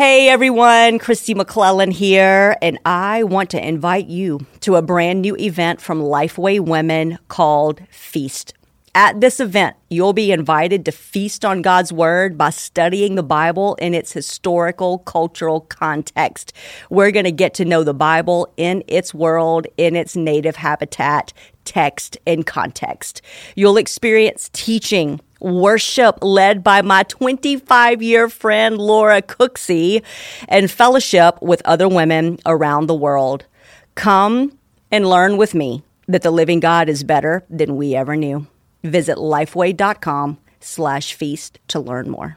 Hey everyone, Kristi McLelland here, and I want to invite you to a brand new event from Lifeway Women called Feast. At this event, you'll be invited to feast on God's Word by studying the Bible in its historical, cultural context. We're going to get to know the Bible in its world, in its native habitat, text, and context. You'll experience teaching, worship led by my 25 year friend Laura Cooksey, and fellowship with other women around the world. Come and learn with me that the living God is better than we ever knew. Visit lifeway.com slash feast to learn more.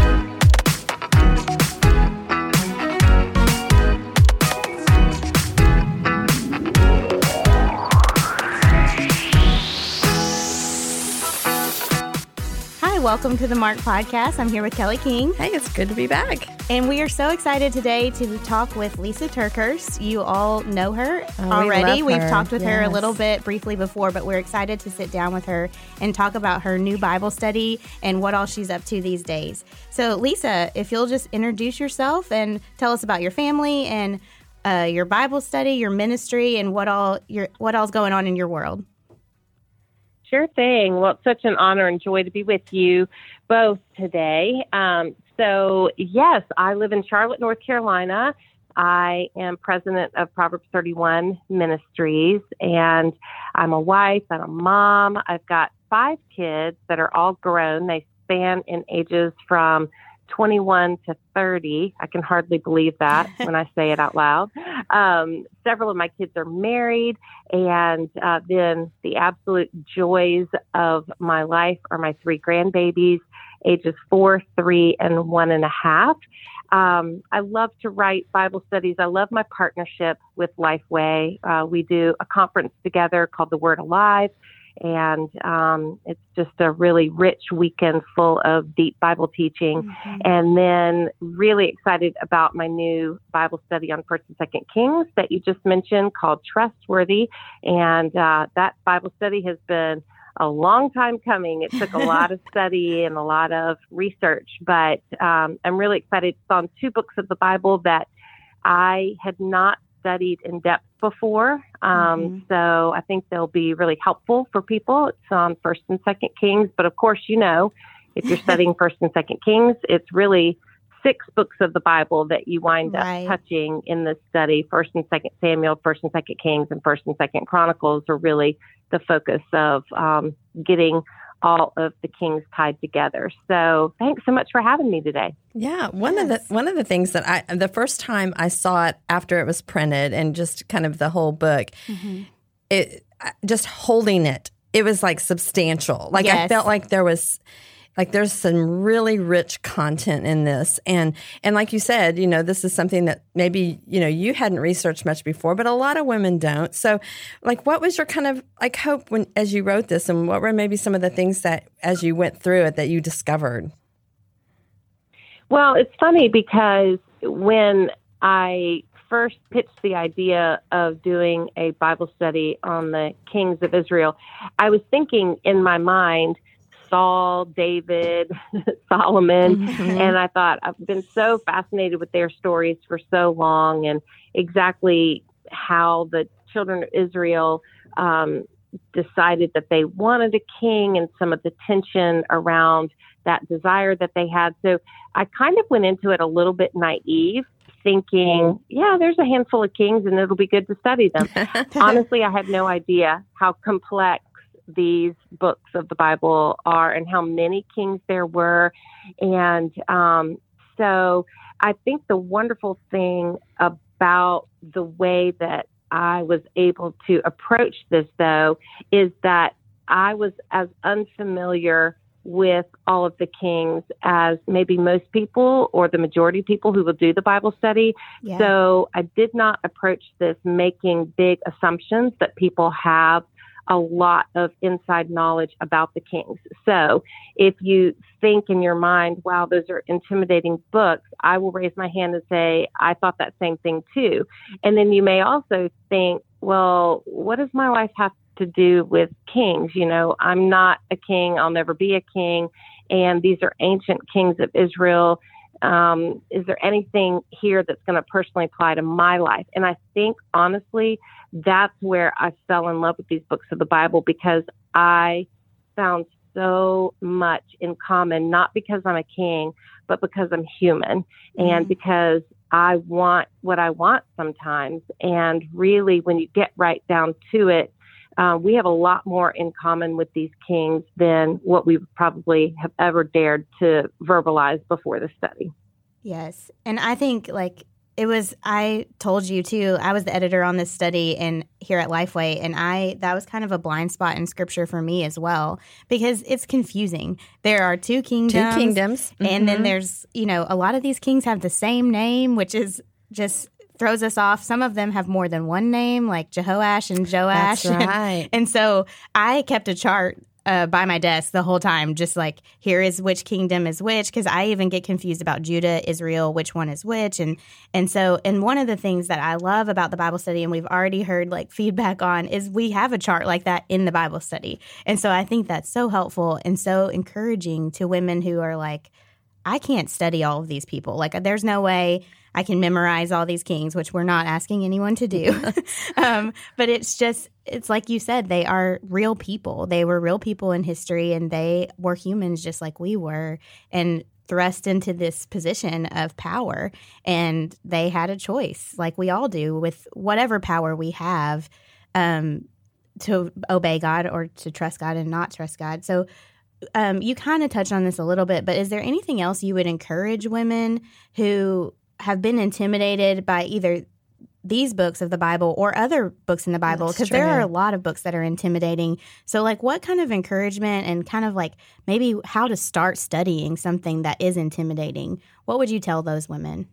Welcome to the Marked Podcast. I'm here with Kelly King. Hey, it's good to be back. And we are so excited today to talk with Lysa TerKeurst. You all know her oh, already. We have talked with yes. her a little bit briefly before, but we're excited to sit down with her and talk about her new Bible study and what all she's up to these days. So, Lysa, if you'll just introduce yourself and tell us about your family and uh, your Bible study, your ministry, and what all your what all's going on in your world. Sure thing. Well, it's such an honor and joy to be with you both today. Um, so, yes, I live in Charlotte, North Carolina. I am president of Proverbs 31 Ministries, and I'm a wife and a mom. I've got five kids that are all grown. They span in ages from 21 to 30. I can hardly believe that when I say it out loud. Um, several of my kids are married, and uh, then the absolute joys of my life are my three grandbabies, ages four, three, and one and a half. Um, I love to write Bible studies. I love my partnership with Lifeway. Uh, we do a conference together called The Word Alive and um, it's just a really rich weekend full of deep Bible teaching. Mm-hmm. And then really excited about my new Bible study on First and Second Kings that you just mentioned called Trustworthy, and uh, that Bible study has been a long time coming. It took a lot of study and a lot of research, but um, I'm really excited. It's on two books of the Bible that I had not studied in depth before. Um, mm-hmm. So I think they'll be really helpful for people. It's on First and Second Kings, but of course, you know, if you're studying First and Second Kings, it's really six books of the Bible that you wind right. up touching in this study. First and Second Samuel, First and Second Kings, and First and Second Chronicles are really the focus of um, getting all of the kings tied together. So thanks so much for having me today. Yeah, one yes. of the one of the things that I the first time I saw it after it was printed and just kind of the whole book, mm-hmm. it just holding it, it was like substantial. Like yes. I felt like there was like there's some really rich content in this. And and like you said you know this is something that maybe you know you hadn't researched much before but a lot of women don't. So like what was your kind of like hope when as you wrote this and what were maybe some of the things that as you went through it that you discovered? Well it's funny because when i first pitched the idea of doing a bible study on the kings of israel i was thinking in my mind Saul, David, Solomon. Mm-hmm. And I thought, I've been so fascinated with their stories for so long and exactly how the children of Israel um, decided that they wanted a king and some of the tension around that desire that they had. So I kind of went into it a little bit naive thinking, yeah, there's a handful of kings and it'll be good to study them. Honestly, I had no idea how complex these books of the Bible are and how many kings there were. And um, so I think the wonderful thing about the way that I was able to approach this, though, is that I was as unfamiliar with all of the kings as maybe most people or the majority of people who will do the Bible study. Yeah. So I did not approach this making big assumptions that people have a lot of inside knowledge about the kings. So if you think in your mind, wow, those are intimidating books, I will raise my hand and say, I thought that same thing too. And then you may also think, well, what does my life have to do with kings? You know, I'm not a king, I'll never be a king. And these are ancient kings of Israel. Um, is there anything here that's going to personally apply to my life? And I think, honestly, that's where I fell in love with these books of the Bible because I found so much in common, not because I'm a king, but because I'm human mm-hmm. and because I want what I want sometimes. And really, when you get right down to it, uh, we have a lot more in common with these kings than what we probably have ever dared to verbalize before the study. Yes. And I think, like, it was I told you too. I was the editor on this study and here at Lifeway, and I that was kind of a blind spot in scripture for me as well because it's confusing. There are two kingdoms, two kingdoms, mm-hmm. and then mm-hmm. there's you know a lot of these kings have the same name, which is just throws us off. Some of them have more than one name, like Jehoash and Joash. That's right. and so I kept a chart uh, by my desk the whole time, just like here is which kingdom is which, because I even get confused about Judah, Israel, which one is which, and and so and one of the things that I love about the Bible study, and we've already heard like feedback on, is we have a chart like that in the Bible study, and so I think that's so helpful and so encouraging to women who are like, I can't study all of these people, like there's no way I can memorize all these kings, which we're not asking anyone to do. um, but it's just, it's like you said, they are real people. They were real people in history and they were humans just like we were and thrust into this position of power. And they had a choice, like we all do, with whatever power we have um, to obey God or to trust God and not trust God. So, um, you kind of touched on this a little bit, but is there anything else you would encourage women who have been intimidated by either these books of the Bible or other books in the Bible because there are a lot of books that are intimidating. So, like, what kind of encouragement and kind of like maybe how to start studying something that is intimidating? What would you tell those women?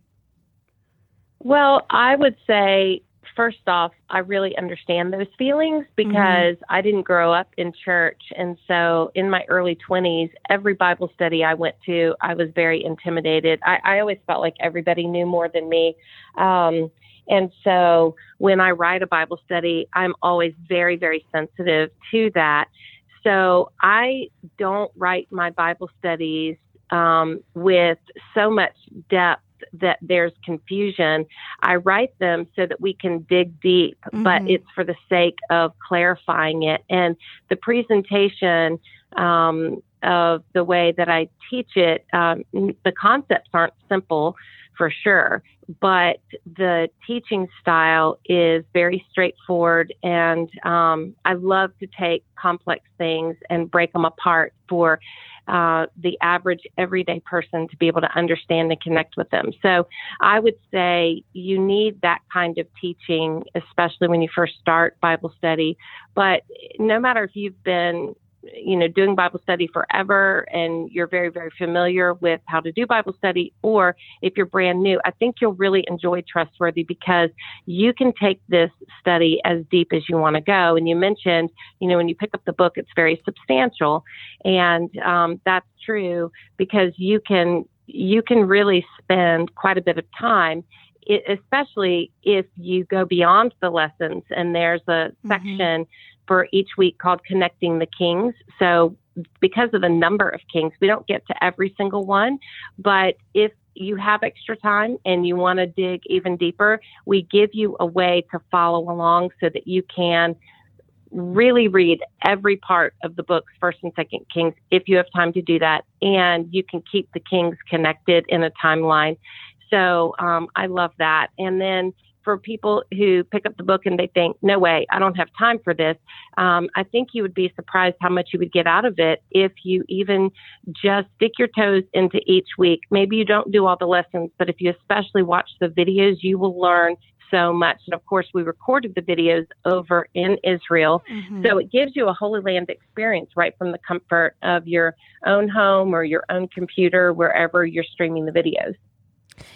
Well, I would say first off, I really understand those feelings because mm-hmm. I didn't grow up in church. And so in my early 20s, every Bible study I went to, I was very intimidated. I, I always felt like everybody knew more than me. Um, and so when I write a Bible study, I'm always very, very sensitive to that. So I don't write my Bible studies um, with so much depth that there's confusion, I write them so that we can dig deep, mm-hmm. but it's for the sake of clarifying it. And the presentation um, of the way that I teach it, um, the concepts aren't simple for sure, but the teaching style is very straightforward. And um, I love to take complex things and break them apart for uh, the average everyday person to be able to understand and connect with them. So I would say you need that kind of teaching, especially when you first start Bible study. But no matter if you've been you know, doing Bible study forever and you're very, very familiar with how to do Bible study, or if you're brand new, I think you'll really enjoy Trustworthy because you can take this study as deep as you want to go. And you mentioned, you know, when you pick up the book, it's very substantial. And um, that's true because you can you can really spend quite a bit of time especially if you go beyond the lessons and there's a mm-hmm. section for each week called Connecting the Kings. So, because of the number of kings, we don't get to every single one. But if you have extra time and you want to dig even deeper, we give you a way to follow along so that you can really read every part of the books, First and Second Kings, if you have time to do that, and you can keep the kings connected in a timeline. So um, I love that. And then for people who pick up the book and they think, no way, I don't have time for this, um, I think you would be surprised how much you would get out of it if you even just stick your toes into each week. Maybe you don't do all the lessons, but if you especially watch the videos, you will learn so much. And of course, we recorded the videos over in Israel. Mm-hmm. So it gives you a Holy Land experience right from the comfort of your own home or your own computer, wherever you're streaming the videos.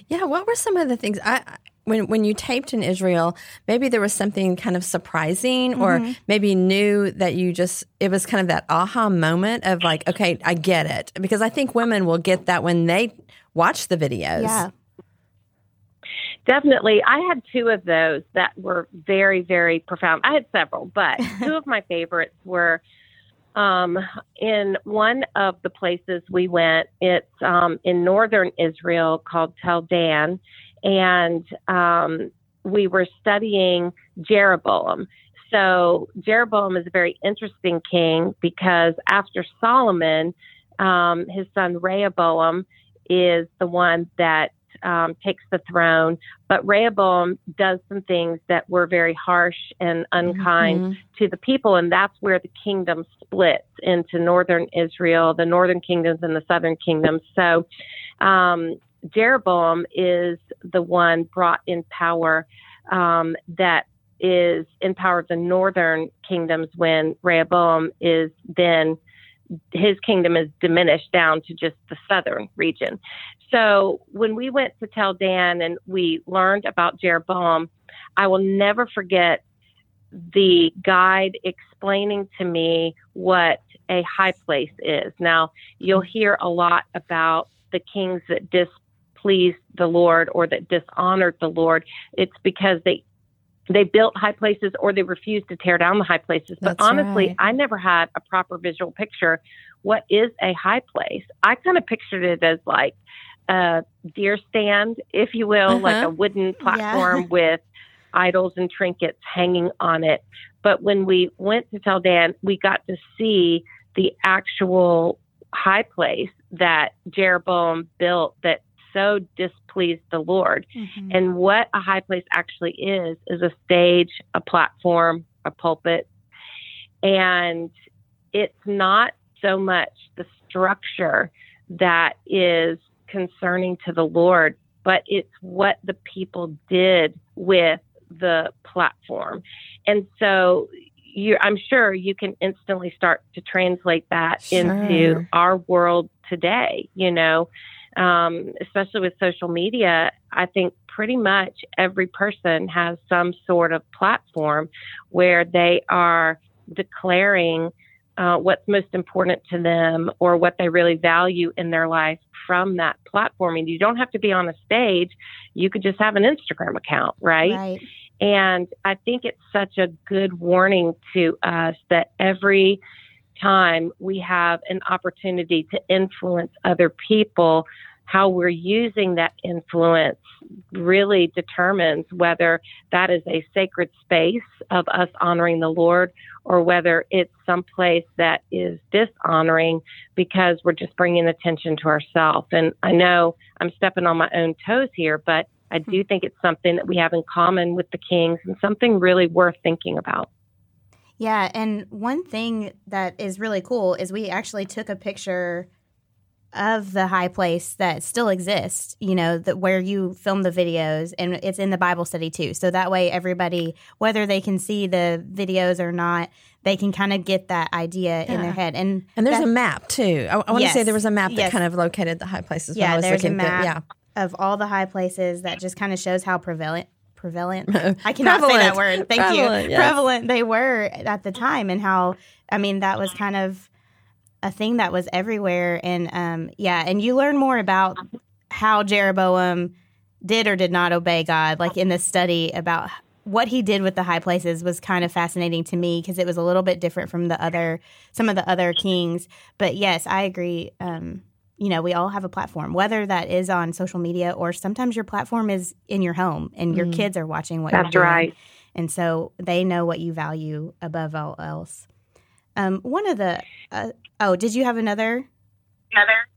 Yeah, what were some of the things I when when you taped in Israel, maybe there was something kind of surprising or mm-hmm. maybe new that you just it was kind of that aha moment of like, okay, I get it. Because I think women will get that when they watch the videos. Yeah. Definitely. I had two of those that were very, very profound. I had several, but two of my favorites were um, in one of the places we went. It's um, in northern Israel called Tel Dan, and um, we were studying Jeroboam. So Jeroboam is a very interesting king because after Solomon, um, his son Rehoboam is the one that um, takes the throne, but Rehoboam does some things that were very harsh and unkind mm-hmm. to the people, and that's where the kingdom splits into northern Israel, the northern kingdoms, and the southern kingdoms. So um, Jeroboam is the one brought in power um, that is in power of the northern kingdoms when Rehoboam is then his kingdom is diminished down to just the southern region. So when we went to Tel Dan and we learned about Jeroboam, I will never forget the guide explaining to me what a high place is. Now, you'll hear a lot about the kings that displeased the Lord or that dishonored the Lord. It's because they they built high places or they refused to tear down the high places. But That's honestly, right. I never had a proper visual picture. What is a high place? I kind of pictured it as like a deer stand, if you will, uh-huh. like a wooden platform yeah. with idols and trinkets hanging on it. But when we went to Tel Dan, we got to see the actual high place that Jeroboam built that so displeased the Lord. Mm-hmm. And what a high place actually is, is a stage, a platform, a pulpit. And it's not so much the structure that is concerning to the Lord, but it's what the people did with the platform. And so you, I'm sure you can instantly start to translate that sure. into our world today, you know, um, especially with social media. I think pretty much every person has some sort of platform where they are declaring uh, what's most important to them or what they really value in their life from that platform. And you don't have to be on a stage. You could just have an Instagram account, right? Right. And I think it's such a good warning to us that every time we have an opportunity to influence other people, how we're using that influence really determines whether that is a sacred space of us honoring the Lord or whether it's someplace that is dishonoring because we're just bringing attention to ourselves. And I know I'm stepping on my own toes here, but I do hmm. think it's something that we have in common with the Kings and something really worth thinking about. Yeah, and one thing that is really cool is we actually took a picture of the high place that still exists, you know, that where you film the videos and it's in the Bible study too. So that way everybody, whether they can see the videos or not, they can kind of get that idea yeah. in their head. And and there's a map too. I, I want yes, to say there was a map that yes. kind of located the high places. Yeah, there's a map yeah. of all the high places that just kind of shows how prevalent prevalent. I cannot prevalent. say that word. Thank prevalent, you. Yes. Prevalent they were at the time and how I mean that was kind of a thing that was everywhere. And um, yeah, and you learn more about how Jeroboam did or did not obey God. Like in this study about what he did with the high places was kind of fascinating to me because it was a little bit different from the other some of the other kings. But yes, I agree. Um, you know, we all have a platform, whether that is on social media or sometimes your platform is in your home and your mm. kids are watching what That's you're doing. right. And so they know what you value above all else. Um, one of the uh, oh, did you have another? Another.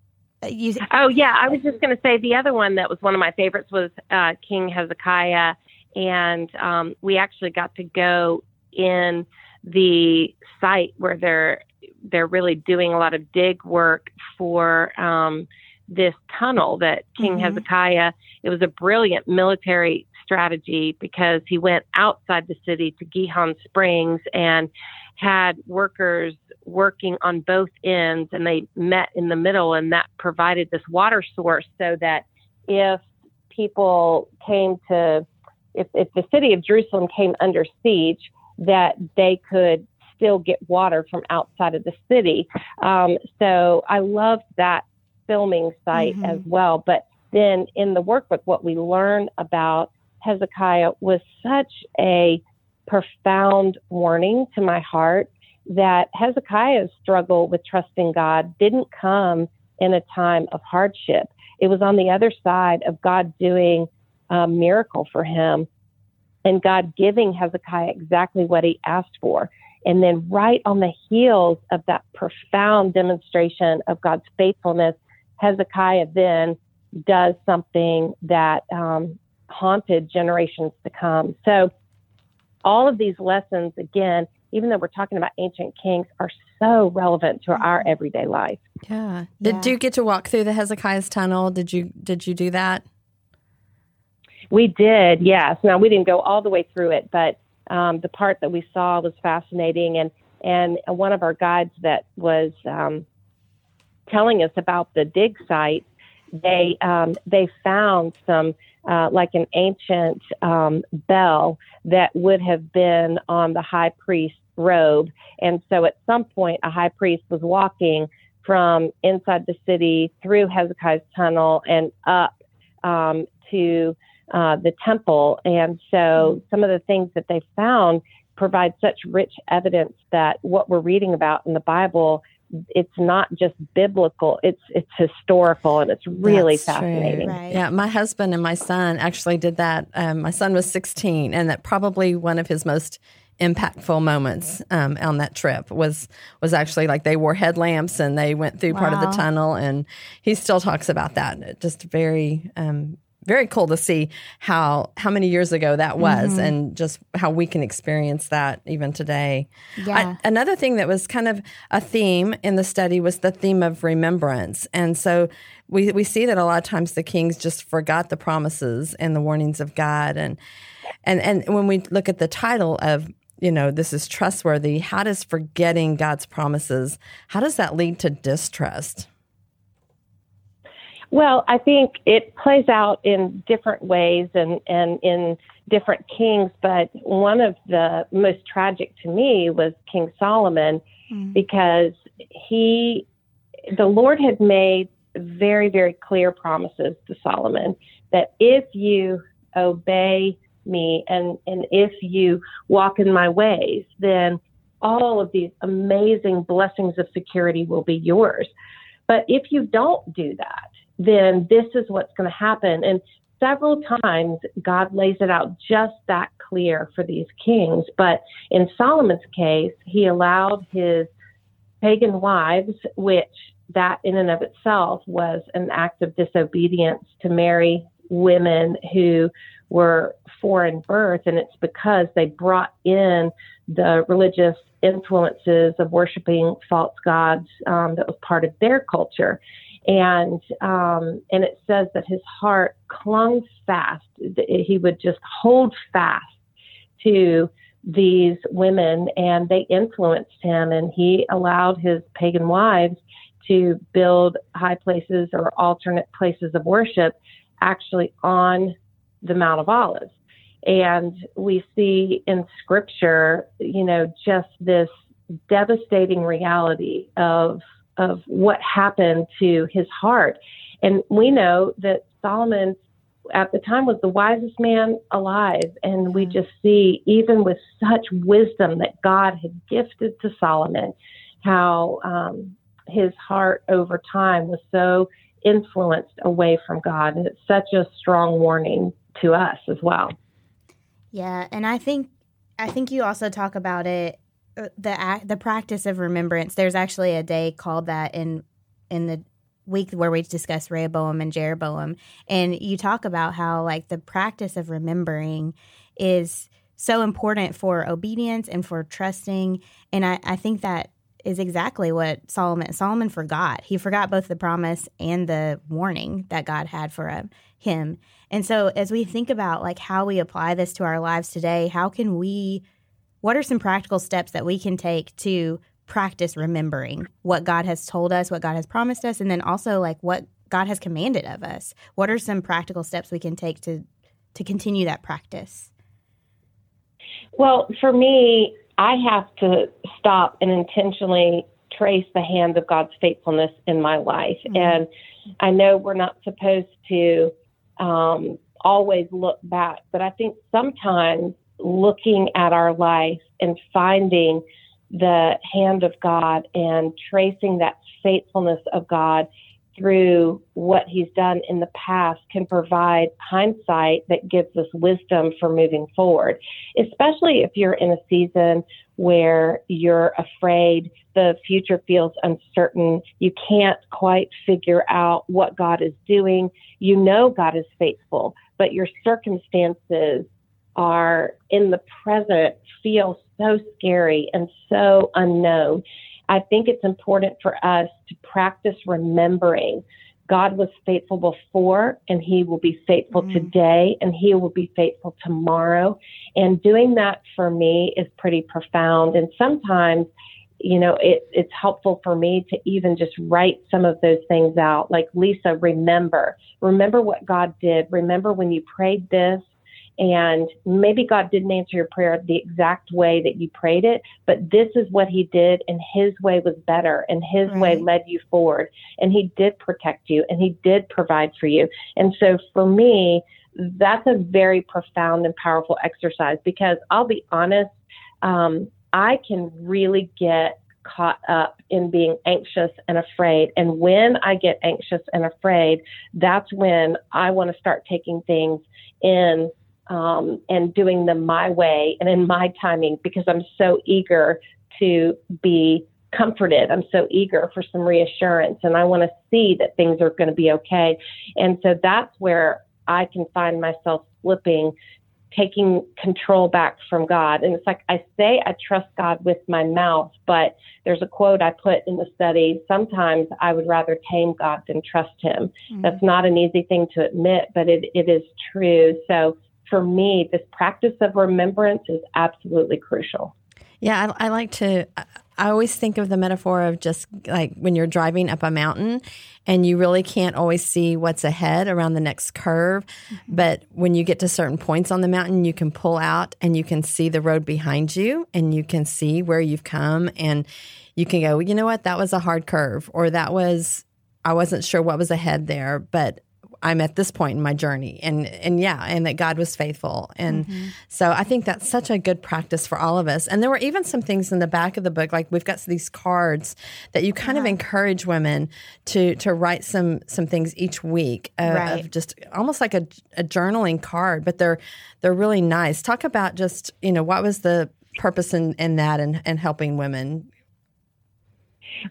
Uh, you, oh yeah, I was just going to say the other one that was one of my favorites was uh, King Hezekiah, and um, we actually got to go in the site where they're they're really doing a lot of dig work for um, this tunnel that King Mhm. Hezekiah, it was a brilliant military strategy because he went outside the city to Gihon Springs and had workers working on both ends and they met in the middle and that provided this water source so that if people came to if, if the city of Jerusalem came under siege that they could still get water from outside of the city. Um, so I loved that filming site Mhm. as well. But then in the workbook, what we learn about Hezekiah was such a profound warning to my heart that Hezekiah's struggle with trusting God didn't come in a time of hardship. It was on the other side of God doing a miracle for him and God giving Hezekiah exactly what he asked for. And then, right on the heels of that profound demonstration of God's faithfulness, Hezekiah then does something that um, haunted generations to come. So, all of these lessons, again, even though we're talking about ancient kings, are so relevant to our everyday life. Yeah. Yeah. Did you get to walk through the Hezekiah's tunnel? Did you did you do that? We did, yes. Now we didn't go all the way through it, but um, the part that we saw was fascinating. And and one of our guides that was um, telling us about the dig site, they um, they found some uh, like an ancient um, bell that would have been on the high priest's robe. And so at some point, a high priest was walking from inside the city through Hezekiah's tunnel and up um, to uh, the temple. And so some of the things that they found provide such rich evidence that what we're reading about in the Bible it's not just biblical it's it's historical and it's really That's true. fascinating Right. Yeah, my husband and my son actually did that. Um, my son was 16, and that probably one of his most impactful moments um, on that trip was was actually like they wore headlamps and they went through part of the tunnel, and he still talks about that. Just very. Um, very cool to see how how many years ago that was, Mm-hmm. and just how we can experience that even today. Yeah. I, another thing that was kind of a theme in the study was the theme of remembrance. And so we, we see that a lot of times the kings just forgot the promises and the warnings of God. And, and, and when we look at the title of, you know, this is trustworthy, how does forgetting God's promises, how does that lead to distrust? Well, I think it plays out in different ways and, and in different kings, but one of the most tragic to me was King Solomon Mm. because he, the Lord had made very, very clear promises to Solomon that if you obey me and, and if you walk in my ways, then all of these amazing blessings of security will be yours. But if you don't do that, then this is what's going to happen. And several times God lays it out just that clear for these kings. But in Solomon's case, he allowed his pagan wives, which that in and of itself was an act of disobedience to marry women who were foreign birth. And it's because they brought in the religious influences of worshiping false gods um, that was part of their culture and um, and it says that his heart clung fast. He would just hold fast to these women, and they influenced him. And he allowed his pagan wives to build high places or alternate places of worship, actually on the Mount of Olives. And we see in Scripture, you know, just this devastating reality of of what happened to his heart. And we know that Solomon at the time was the wisest man alive. And we just see, even with such wisdom that God had gifted to Solomon, how um, his heart over time was so influenced away from God. And it's such a strong warning to us as well. Yeah, and I think I think you also talk about it the the practice of remembrance. There's actually a day called that in in the week where we discuss Rehoboam and Jeroboam, and you talk about how like the practice of remembering is so important for obedience and for trusting. And I, I think that is exactly what Solomon Solomon forgot. He forgot both the promise and the warning that God had for him. him. And so as we think about like how we apply this to our lives today, how can we what are some practical steps that we can take to practice remembering what God has told us, what God has promised us, and then also like what God has commanded of us? What are some practical steps we can take to to continue that practice? Well, for me, I have to stop and intentionally trace the hand of God's faithfulness in my life. Mm-hmm. And I know we're not supposed to um, always look back, but I think sometimes looking at our life and finding the hand of God and tracing that faithfulness of God through what he's done in the past can provide hindsight that gives us wisdom for moving forward, especially if you're in a season where you're afraid the future feels uncertain. You can't quite figure out what God is doing. You know God is faithful, but your circumstances are in the present feel so scary and so unknown. I think it's important for us to practice remembering God was faithful before and he will be faithful mm today and he will be faithful tomorrow. And doing that for me is pretty profound. And sometimes, you know, it, it's helpful for me to even just write some of those things out. Like, Lysa, remember, remember what God did. Remember when you prayed this and maybe God didn't answer your prayer the exact way that you prayed it, but this is what He did, and His way was better, and His right. way led you forward, and He did protect you, and He did provide for you. And so for me, that's a very profound and powerful exercise because I'll be honest, um, I can really get caught up in being anxious and afraid. And when I get anxious and afraid, that's when I want to start taking things in um, and doing them my way and in my timing because I'm so eager to be comforted. I'm so eager for some reassurance and I want to see that things are going to be okay. And so that's where I can find myself slipping, taking control back from God. And it's like I say I trust God with my mouth, but there's a quote I put in the study sometimes I would rather tame God than trust him. Mm-hmm. That's not an easy thing to admit, but it, it is true. So for me, this practice of remembrance is absolutely crucial. Yeah, I, I, like to. I always think of the metaphor of just like when you're driving up a mountain and you really can't always see what's ahead around the next curve. But when you get to certain points on the mountain, you can pull out and you can see the road behind you and you can see where you've come. And you can go, you know what, that was a hard curve, or that was, I wasn't sure what was ahead there, but I'm at this point in my journey and and yeah and that God was faithful and mm-hmm. so I think that's such a good practice for all of us and there were even some things in the back of the book like we've got these cards that you kind yeah. of encourage women to to write some some things each week uh, right. of just almost like a, a journaling card but they're they're really nice talk about just you know what was the purpose in, in that and, and helping women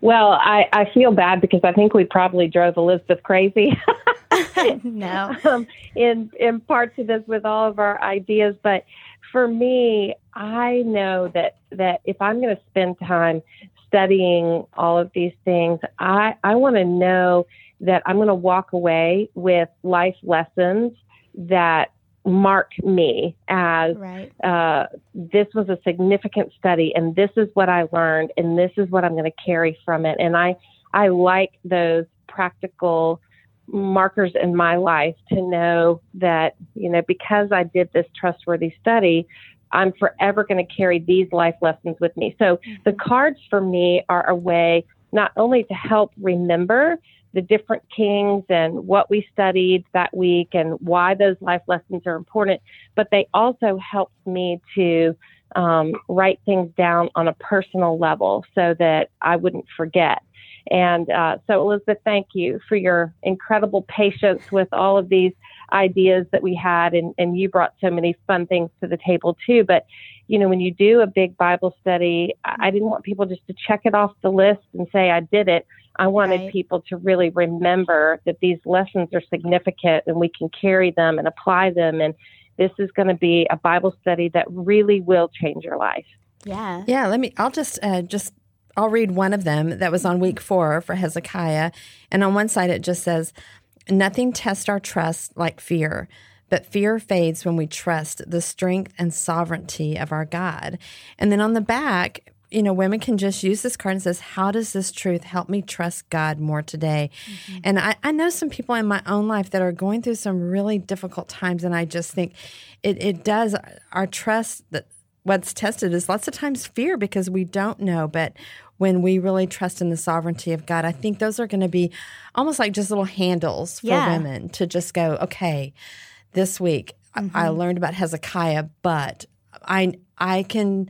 well, I, I feel bad because I think we probably drove Elizabeth crazy. no. Um, in in parts of this with all of our ideas, but for me, I know that that if I'm going to spend time studying all of these things, I I want to know that I'm going to walk away with life lessons that mark me as right. uh, this was a significant study and this is what I learned and this is what I'm going to carry from it. And I, I like those practical markers in my life to know that, you know, because I did this trustworthy study, I'm forever going to carry these life lessons with me. So mm-hmm. the cards for me are a way not only to help remember, the different kings and what we studied that week and why those life lessons are important, but they also helped me to um, write things down on a personal level so that I wouldn't forget. And uh, so, Elizabeth, thank you for your incredible patience with all of these ideas that we had, and, and you brought so many fun things to the table too. But you know, when you do a big Bible study, I didn't want people just to check it off the list and say I did it. I wanted right. people to really remember that these lessons are significant and we can carry them and apply them. And this is going to be a Bible study that really will change your life. Yeah. Yeah. Let me, I'll just, uh, just I'll read one of them that was on week four for Hezekiah. And on one side, it just says, Nothing tests our trust like fear, but fear fades when we trust the strength and sovereignty of our God. And then on the back, you know, women can just use this card and says, How does this truth help me trust God more today? Mm-hmm. And I, I, know some people in my own life that are going through some really difficult times. And I just think it, it does our trust that what's tested is lots of times fear because we don't know. But when we really trust in the sovereignty of God, I think those are going to be almost like just little handles for yeah. women to just go, okay, this week mm-hmm. I learned about Hezekiah, but I I can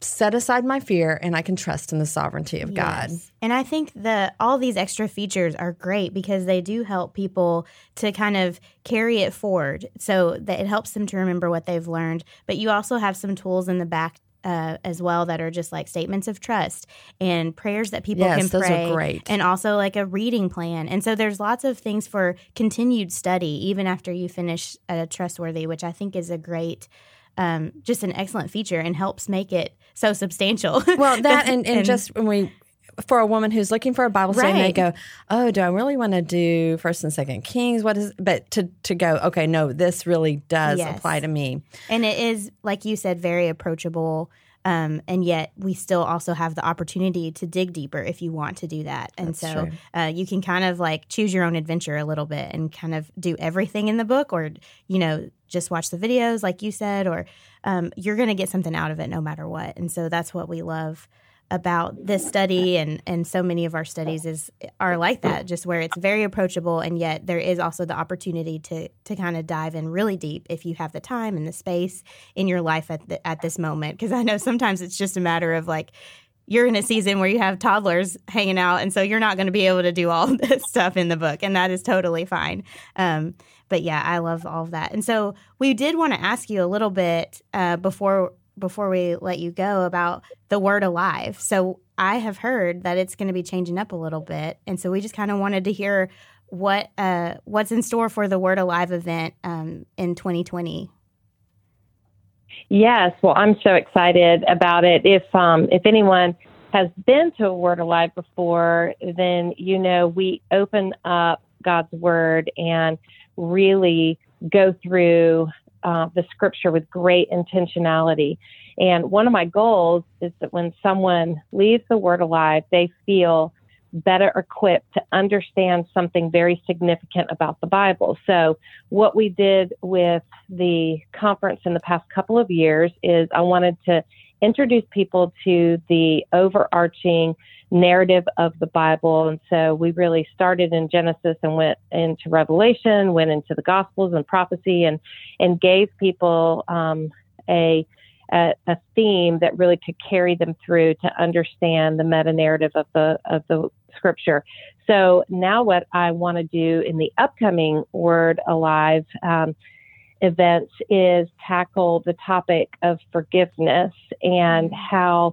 set aside my fear and I can trust in the sovereignty of God. And I think that all these extra features are great because they do help people to kind of carry it forward so that it helps them to remember what they've learned. But you also have some tools in the back uh, as well that are just like statements of trust and prayers that people yes, can pray. great. And also like a reading plan. And so there's lots of things for continued study even after you finish a trustworthy, which I think is a great um, just an excellent feature and helps make it so substantial. Well, that and, and, and just when we for a woman who's looking for a Bible study, right. and they go, "Oh, do I really want to do First and Second Kings? What is?" But to to go, okay, no, this really does yes. apply to me, and it is like you said, very approachable. Um, and yet, we still also have the opportunity to dig deeper if you want to do that. And That's so uh, you can kind of like choose your own adventure a little bit and kind of do everything in the book, or you know, just watch the videos, like you said, or um, you're going to get something out of it no matter what. And so that's what we love about this study and and so many of our studies is are like that just where it's very approachable and yet there is also the opportunity to to kind of dive in really deep if you have the time and the space in your life at the, at this moment because I know sometimes it's just a matter of like you're in a season where you have toddlers hanging out and so you're not going to be able to do all this stuff in the book and that is totally fine um, but yeah, I love all of that. And so we did want to ask you a little bit uh, before before we let you go about the word alive. So I have heard that it's going to be changing up a little bit, and so we just kind of wanted to hear what uh, what's in store for the Word Alive event um, in 2020. Yes, well, I'm so excited about it. If um, if anyone has been to a Word Alive before, then you know we open up God's Word and really go through uh, the scripture with great intentionality. And one of my goals is that when someone leaves the word alive, they feel better equipped to understand something very significant about the Bible. So, what we did with the conference in the past couple of years is I wanted to introduce people to the overarching narrative of the Bible. And so we really started in Genesis and went into Revelation, went into the Gospels and prophecy, and and gave people um, a, a, a theme that really could carry them through to understand the meta narrative of the of the Scripture. So now, what I want to do in the upcoming Word Alive. Um, events is tackle the topic of forgiveness and how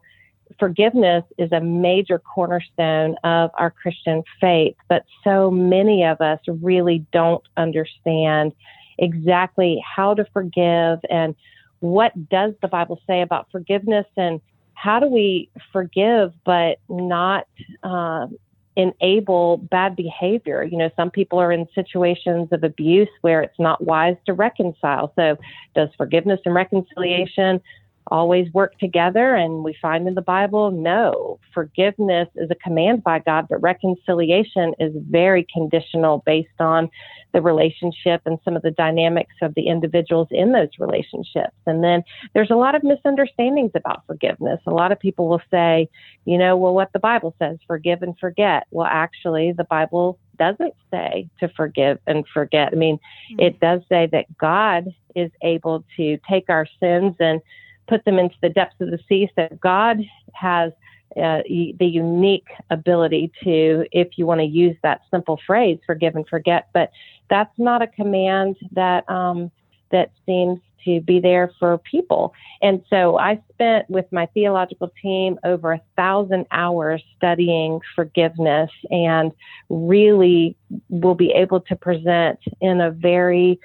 forgiveness is a major cornerstone of our Christian faith, but so many of us really don't understand exactly how to forgive and what does the Bible say about forgiveness and how do we forgive but not uh, enable bad behavior. You know, some people are in situations of abuse where it's not wise to reconcile. So, does forgiveness and reconciliation always work together? And we find in the Bible, no. Forgiveness is a command by God, but reconciliation is very conditional based on the relationship and some of the dynamics of the individuals in those relationships. And then there's a lot of misunderstandings about forgiveness. A lot of people will say, you know, well, what the Bible says, forgive and forget. Well, actually, the Bible doesn't say to forgive and forget. I mean, mm-hmm. it does say that God is able to take our sins and put them into the depths of the sea. So God has uh, the unique ability to, if you want to use that simple phrase, forgive and forget. But that's not a command that um, that seems to be there for people. And so I spent with my theological team over a thousand hours studying forgiveness, and really will be able to present in a very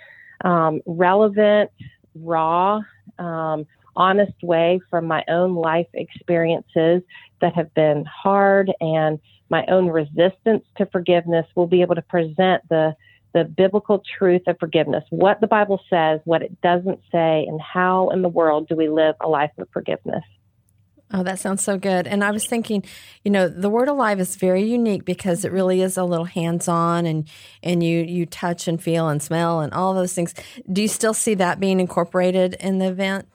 um, relevant, raw, um, honest way from my own life experiences that have been hard and my own resistance to forgiveness will be able to present the the biblical truth of forgiveness, what the Bible says, what it doesn't say, and how in the world do we live a life of forgiveness. Oh, that sounds so good. And I was thinking, you know, the word alive is very unique because it really is a little hands-on and and you you touch and feel and smell and all those things. Do you still see that being incorporated in the event?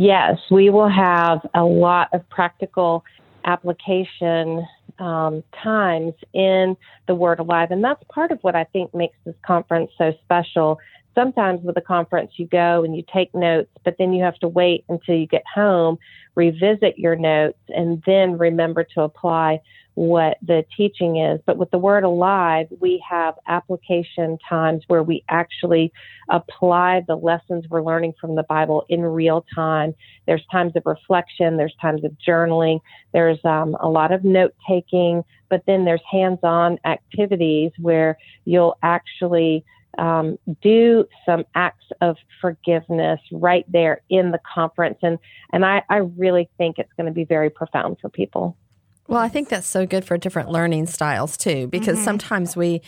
Yes, we will have a lot of practical application um, times in the Word Alive. And that's part of what I think makes this conference so special. Sometimes with a conference, you go and you take notes, but then you have to wait until you get home, revisit your notes, and then remember to apply what the teaching is. But with the word alive, we have application times where we actually apply the lessons we're learning from the Bible in real time. There's times of reflection, there's times of journaling, there's um, a lot of note taking, but then there's hands on activities where you'll actually um, do some acts of forgiveness right there in the conference. And, and I, I really think it's going to be very profound for people. Well, I think that's so good for different learning styles too, because mm-hmm. sometimes we,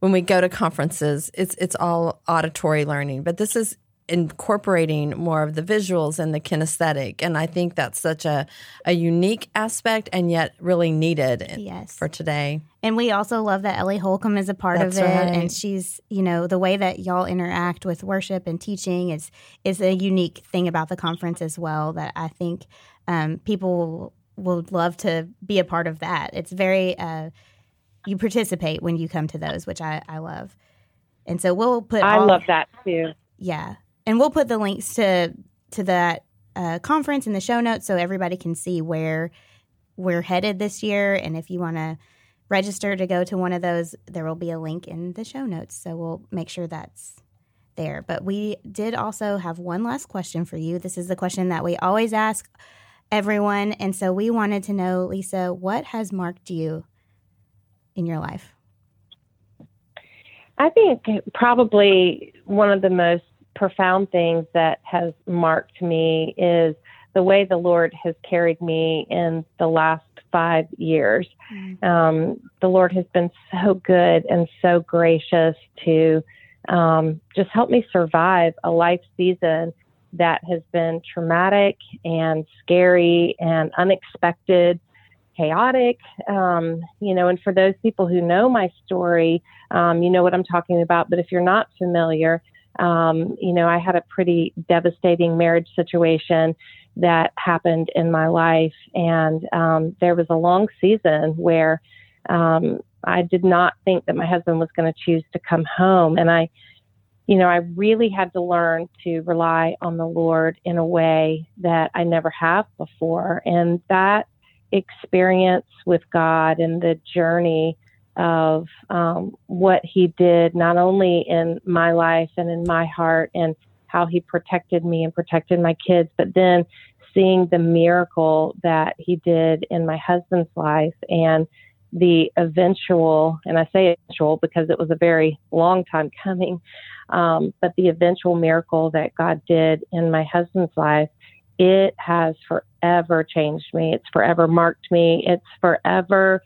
when we go to conferences, it's it's all auditory learning, but this is incorporating more of the visuals and the kinesthetic, and I think that's such a a unique aspect and yet really needed yes. for today. And we also love that Ellie Holcomb is a part that's of it, right. and she's you know the way that y'all interact with worship and teaching is is a unique thing about the conference as well that I think um, people would love to be a part of that. It's very uh, you participate when you come to those, which I, I love. And so we'll put. I all, love that too. Yeah, and we'll put the links to to that uh, conference in the show notes so everybody can see where we're headed this year. And if you want to register to go to one of those, there will be a link in the show notes. So we'll make sure that's there. But we did also have one last question for you. This is the question that we always ask everyone. And so we wanted to know, Lysa, what has marked you in your life? I think probably one of the most profound things that has marked me is the way the Lord has carried me in the last five years. Mm-hmm. Um, the Lord has been so good and so gracious to um, just help me survive a life season that has been traumatic and scary and unexpected, chaotic. Um, you know, and for those people who know my story, um, you know what I'm talking about. But if you're not familiar, um, you know, I had a pretty devastating marriage situation that happened in my life, and um, there was a long season where um, I did not think that my husband was going to choose to come home, and I you know, I really had to learn to rely on the Lord in a way that I never have before. And that experience with God and the journey of um, what He did, not only in my life and in my heart, and how He protected me and protected my kids, but then seeing the miracle that He did in my husband's life and the eventual, and I say eventual because it was a very long time coming, um, but the eventual miracle that God did in my husband's life, it has forever changed me. It's forever marked me. It's forever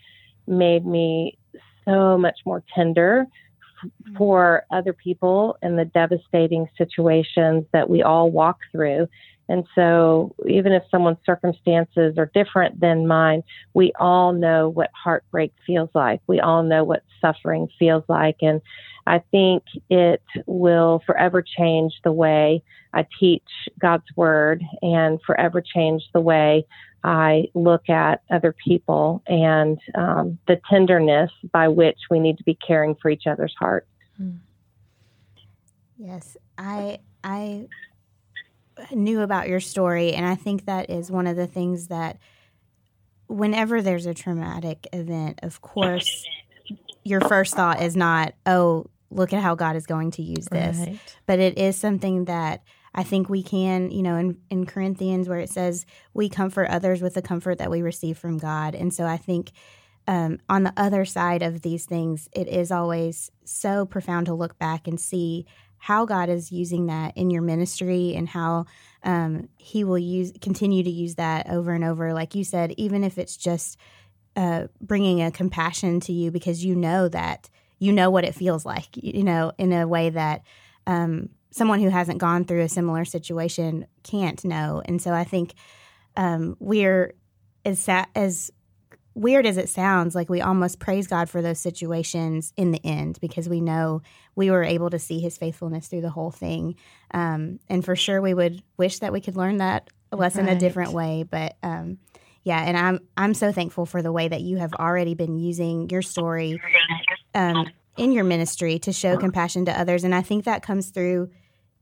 made me so much more tender for other people in the devastating situations that we all walk through. And so, even if someone's circumstances are different than mine, we all know what heartbreak feels like. We all know what suffering feels like. And I think it will forever change the way I teach God's word and forever change the way I look at other people and um, the tenderness by which we need to be caring for each other's hearts. Hmm. Yes, I I knew about your story, and I think that is one of the things that whenever there's a traumatic event, of course, your first thought is not, oh, look at how God is going to use this. Right. But it is something that I think we can, you know, in, in Corinthians where it says we comfort others with the comfort that we receive from God. And so I think um, on the other side of these things, it is always so profound to look back and see how God is using that in your ministry and how um, He will use continue to use that over and over. Like you said, even if it's just uh, bringing a compassion to you because you know that you know what it feels like, you know, in a way that um, someone who hasn't gone through a similar situation can't know. And so I think um, we're as as weird as it sounds, like we almost praise God for those situations in the end because we know we were able to see His faithfulness through the whole thing. Um, and for sure, we would wish that we could learn that lesson right. a different way. But um, yeah, and I'm I'm so thankful for the way that you have already been using your story um, in your ministry to show compassion to others, and I think that comes through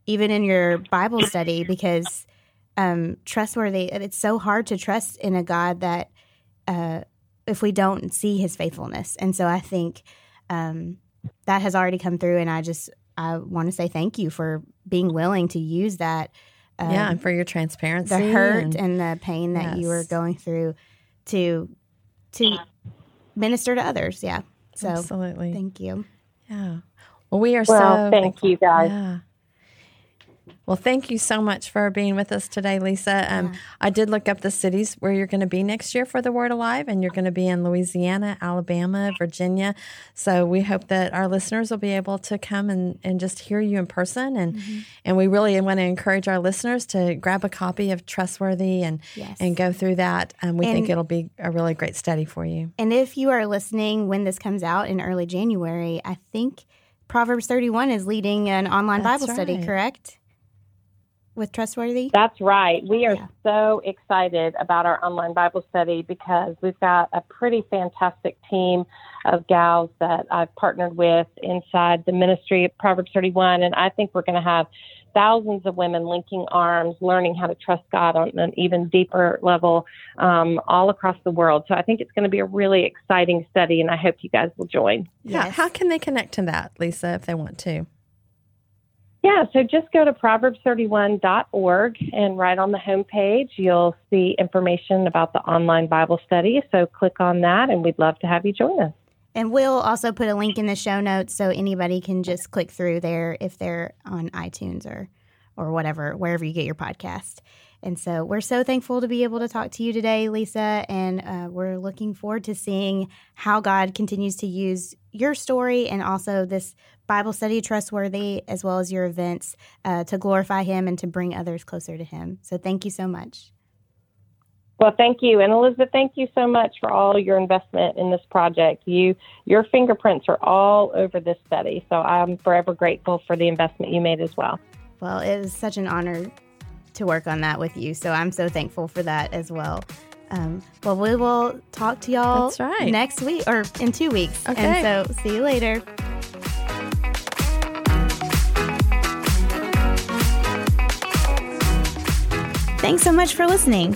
even in your Bible study because um, trustworthy. It's so hard to trust in a God that uh, if we don't see His faithfulness, and so I think um, that has already come through, and I just I want to say thank you for being willing to use that um, yeah, and for your transparency, the hurt and, and the pain that yes. you were going through to to minister to others. Yeah. So absolutely, thank you. Yeah. Well, we are well, so thank thankful. you guys. Yeah. Well, thank you so much for being with us today, Lysa. Um, yeah. I did look up the cities where you're going to be next year for the Word Alive, and you're going to be in Louisiana, Alabama, Virginia. So we hope that our listeners will be able to come and, and just hear you in person. And mm-hmm. and we really want to encourage our listeners to grab a copy of Trustworthy and yes. and go through that. And we and, think it'll be a really great study for you. And if you are listening when this comes out in early January, I think Proverbs 31 is leading an online That's Bible right. study, correct? With Trustworthy? That's right. We are yeah. so excited about our online Bible study because we've got a pretty fantastic team of gals that I've partnered with inside the ministry of Proverbs 31. And I think we're going to have thousands of women linking arms, learning how to trust God on an even deeper level um, all across the world. So I think it's going to be a really exciting study, and I hope you guys will join. Yeah. Yes. How can they connect to that, Lysa, if they want to? Yeah, so just go to proverbs31.org and right on the homepage, you'll see information about the online Bible study. So click on that, and we'd love to have you join us. And we'll also put a link in the show notes so anybody can just click through there if they're on iTunes or or whatever, wherever you get your podcast. And so we're so thankful to be able to talk to you today, Lysa. And uh, we're looking forward to seeing how God continues to use your story and also this Bible study trustworthy, as well as your events uh, to glorify Him and to bring others closer to Him. So thank you so much. Well, thank you, and Elizabeth, thank you so much for all your investment in this project. You, your fingerprints are all over this study, so I'm forever grateful for the investment you made as well. Well, it is such an honor to work on that with you. So I'm so thankful for that as well. Um, well, we will talk to y'all right. next week or in two weeks. Okay. And so see you later. Thanks so much for listening.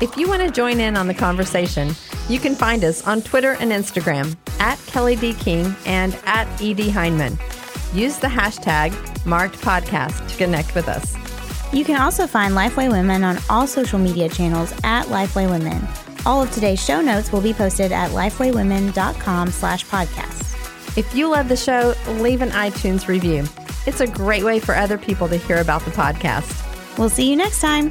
If you want to join in on the conversation, you can find us on Twitter and Instagram at Kelly B. King and at Ed Hyndman. Use the hashtag marked podcast to connect with us. You can also find Lifeway Women on all social media channels at Lifeway Women. All of today's show notes will be posted at lifewaywomen.com slash podcast. If you love the show, leave an iTunes review. It's a great way for other people to hear about the podcast. We'll see you next time.